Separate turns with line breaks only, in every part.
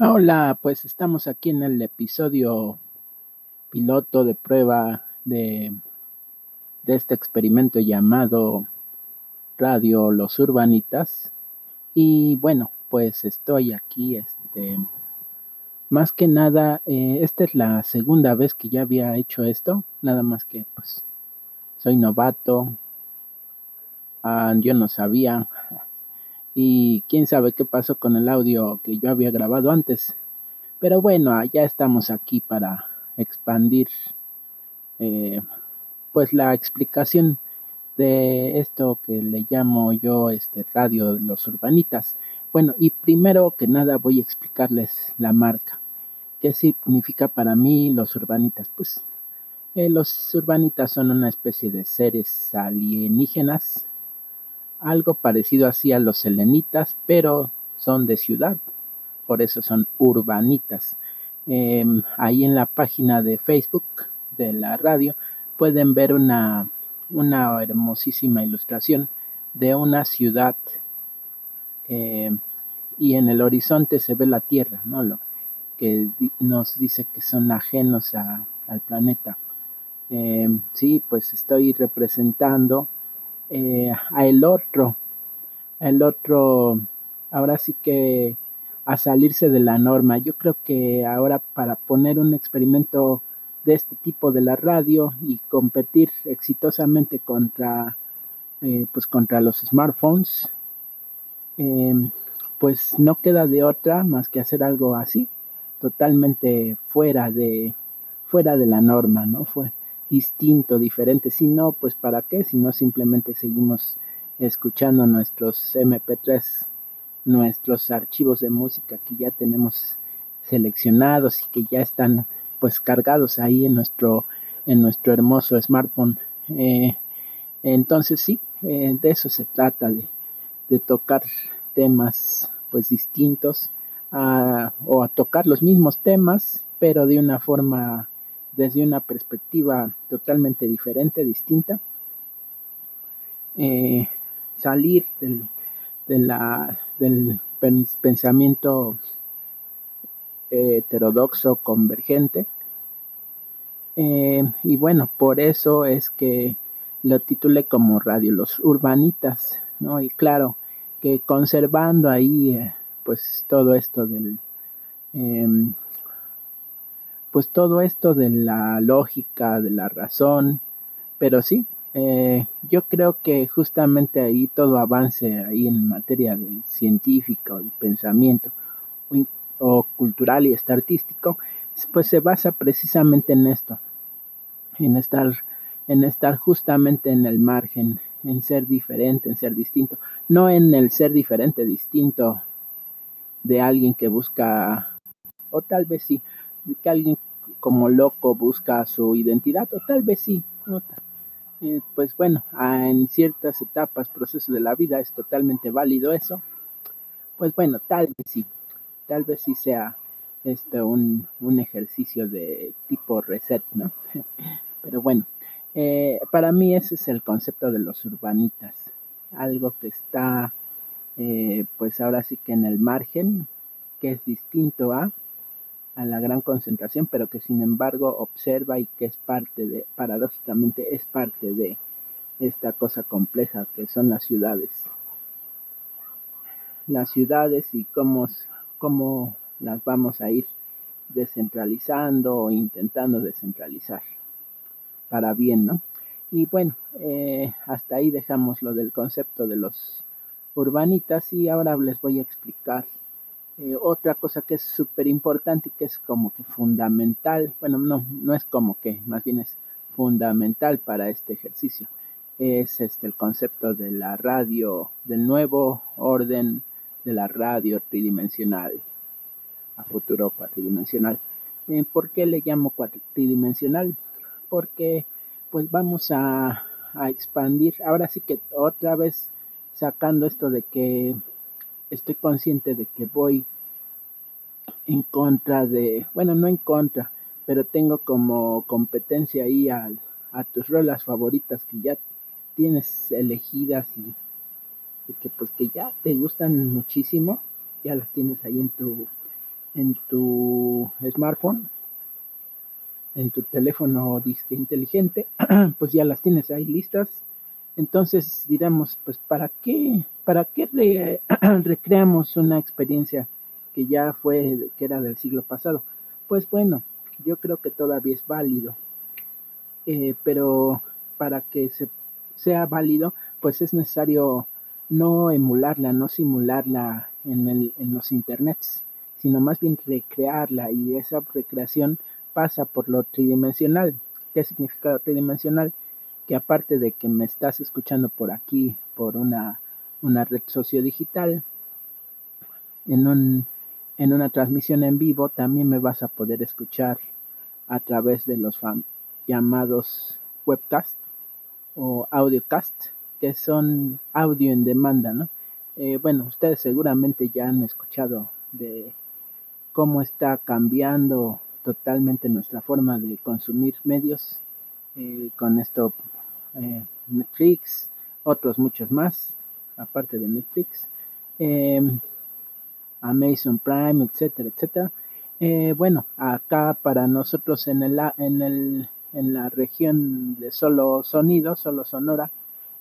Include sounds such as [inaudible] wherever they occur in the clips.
Hola, pues estamos aquí en el episodio piloto de prueba de, de este experimento llamado Radio Los Urbanitas. Y bueno, pues estoy aquí, este, más que nada, eh, esta es la segunda vez que ya había hecho esto, nada más que pues soy novato, ah, yo no sabía, y quién sabe qué pasó con el audio que yo había grabado antes. Pero bueno, ya estamos aquí para expandir eh, pues la explicación de esto que le llamo yo este radio de los urbanitas. Bueno, y primero que nada voy a explicarles la marca. ¿Qué significa para mí los urbanitas? Pues eh, los urbanitas son una especie de seres alienígenas algo parecido así a los selenitas, pero son de ciudad, por eso son urbanitas. Em, ahí en la página de Facebook de la radio pueden ver una, una hermosísima ilustración de una ciudad em, y en el horizonte se ve la Tierra, ¿no? Lo que nos dice que son ajenos al planeta. Em, sí, pues estoy representando eh, a el otro, otro, ahora sí que a salirse de la norma. Yo creo que ahora para poner un experimento de este tipo de la radio y competir exitosamente contra, eh, pues contra los smartphones, eh, pues no queda de otra más que hacer algo así, totalmente fuera de, fuera de la norma, ¿no? Fue, distinto, diferente. Si no, pues para qué, si no simplemente seguimos escuchando nuestros MP3, nuestros archivos de música que ya tenemos seleccionados y que ya están pues cargados ahí en nuestro, en nuestro hermoso smartphone. Eh, entonces sí, eh, de eso se trata, de, de tocar temas pues distintos o a tocar los mismos temas, pero de una forma desde una perspectiva totalmente diferente, distinta. Eh, salir del, del pensamiento heterodoxo convergente. Eh, y bueno, por eso es que lo titulé como Radio Los Urbanitas, ¿no? Y claro, que conservando ahí, eh, pues todo esto del em, pues todo esto de la lógica, de la razón, pero sí, eh, yo creo que justamente ahí todo avance ahí en materia de científico, de pensamiento o, cultural y este artístico, pues se basa precisamente en esto, en estar, en estar justamente en el margen, en ser diferente, en ser distinto, no en el ser diferente, distinto de alguien que busca, o tal vez sí, que alguien como loco busca su identidad, o tal vez sí, eh, pues bueno, en ciertas etapas, procesos de la vida es totalmente válido eso, pues bueno, tal vez sí, tal vez sí sea este un, ejercicio de tipo reset, ¿no? [laughs] Pero bueno, eh, para mí ese es el concepto de los urbanitas, algo que está, eh, pues ahora sí que en el margen, que es distinto a a la gran concentración, pero que sin embargo observa y que es parte de, paradójicamente es parte de esta cosa compleja que son las ciudades. Las ciudades y cómo, cómo las vamos a ir descentralizando o intentando descentralizar para bien, ¿no? Y bueno, eh, hasta ahí dejamos lo del concepto de los urbanitas y ahora les voy a explicar eh, otra cosa que es súper importante y que es como que fundamental, bueno, no, no es como que, más bien es fundamental para este ejercicio, es este el concepto de la radio, del nuevo orden de la radio tridimensional, a futuro cuatridimensional. Eh, ¿Por qué le llamo cuatridimensional? Porque pues vamos a, a expandir, ahora sí que otra vez sacando esto de que estoy consciente de que voy en contra de, bueno, no en contra, pero tengo como competencia ahí a, tus rolas favoritas que ya tienes elegidas y que pues que ya te gustan muchísimo, ya las tienes ahí en tu en tu smartphone, en tu teléfono disque inteligente, [clears throat] pues ya las tienes ahí listas. Entonces diremos, pues ¿para qué para qué [clears throat] recreamos una experiencia que ya fue que era del siglo pasado? Pues bueno, yo creo que todavía es válido. Eh, pero para que se, sea válido, pues es necesario no emularla, no simularla en, los internets, sino más bien recrearla y esa recreación pasa por lo tridimensional. ¿Qué significa tridimensional? Que aparte de que me estás escuchando por aquí, por una, una red sociodigital, en, un, en una transmisión en vivo, también me vas a poder escuchar a través de los llamados webcast o audiocast, que son audio en demanda, ¿no? Eh, bueno, ustedes seguramente ya han escuchado de cómo está cambiando totalmente nuestra forma de consumir medios eh, con esto eh, Netflix, otros muchos más, aparte de Netflix, Amazon Prime, etcétera, etcétera. bueno, acá para nosotros en el, en el en la región de solo sonido, solo sonora,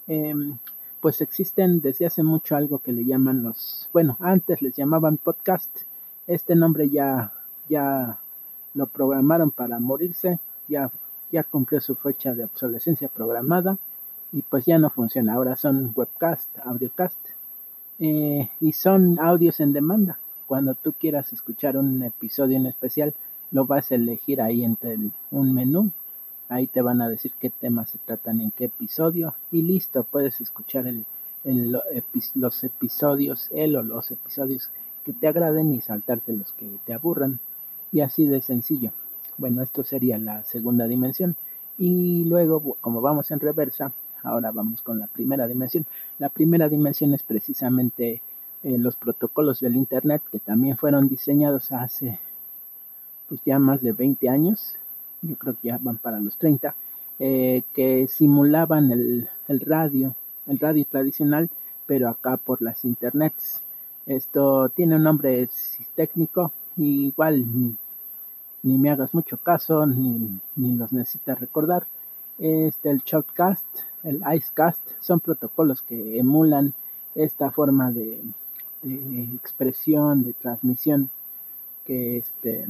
em, pues existen desde hace mucho algo que le llaman los, bueno, antes les llamaban podcast, este nombre ya, ya lo programaron para morirse, ya, ya cumplió su fecha de obsolescencia programada y pues ya no funciona, ahora son webcast, audiocast eh, y son audios en demanda. Cuando tú quieras escuchar un episodio en especial, lo vas a elegir ahí entre un menú Ahí te van a decir qué temas se tratan en qué episodio y listo, puedes escuchar los episodios, el o los episodios que te agraden y saltarte los que te aburran. Y así de sencillo. Bueno, esto sería la segunda dimensión. Y luego, como vamos en reversa, ahora vamos con la primera dimensión. La primera dimensión es precisamente eh, los protocolos del Internet que también fueron diseñados hace pues ya más de 20 años yo creo que ya van para los 30, eh, que simulaban el, radio, el radio tradicional, pero acá por las internets. Esto tiene un nombre técnico, igual ni, me hagas mucho caso, ni, los necesitas recordar. Este, el Shotcast, el Icecast, son protocolos que emulan esta forma de, expresión, de transmisión que este,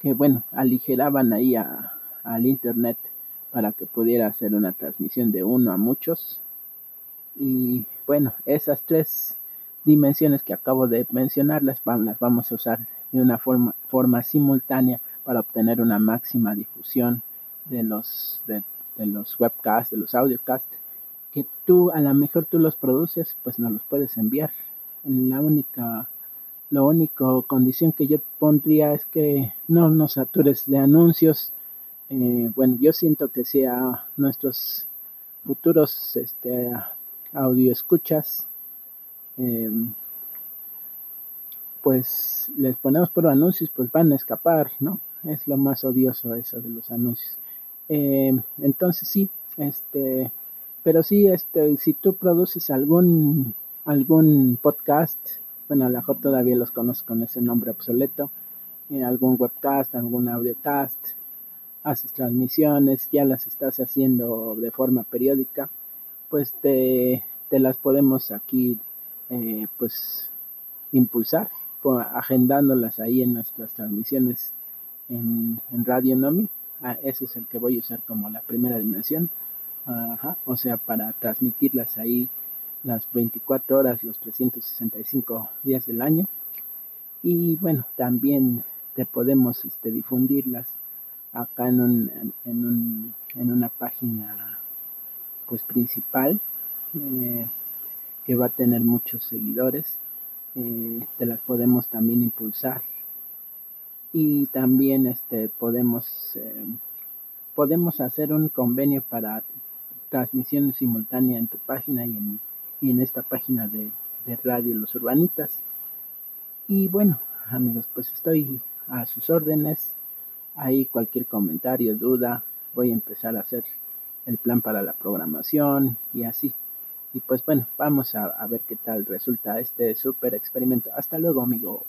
que bueno, aligeraban ahí al internet para que pudiera hacer una transmisión de uno a muchos. Y bueno, esas tres dimensiones que acabo de mencionar las, las vamos a usar de una forma, forma simultánea para obtener una máxima difusión de los, de los webcasts, de los audiocasts, que tú a lo mejor tú los produces, pues no los puedes enviar. La única lo único condición que yo pondría es que no nos satures de anuncios. Eh, bueno, yo siento que sea nuestros futuros este, audio escuchas, em, pues les ponemos por anuncios, pues van a escapar, ¿no? Es lo más odioso eso de los anuncios. Em, entonces sí, este, pero sí, este, si tú produces algún algún podcast bueno, a lo mejor todavía los conozco con ese nombre obsoleto, eh, algún webcast, algún audiocast, haces transmisiones, ya las estás haciendo de forma periódica, pues te, las podemos aquí eh, pues impulsar, agendándolas ahí en nuestras transmisiones en, Radio Nomi. Ah, ese es el que voy a usar como la primera dimensión. o sea, para transmitirlas ahí las 24 horas, los 365 días del año. Y bueno, también te podemos este, difundirlas acá en, un, en, un, en una página pues principal eh, que va a tener muchos seguidores. Eh, te las podemos también impulsar y también este podemos eh, podemos hacer un convenio para transmisión simultánea en tu página y en y en esta página de, Radio Los Urbanitas. Y bueno, amigos, pues estoy a sus órdenes. Ahí cualquier comentario, duda, voy a empezar a hacer el plan para la programación y así. Y pues bueno, vamos a, a ver qué tal resulta este super experimento. Hasta luego amigos.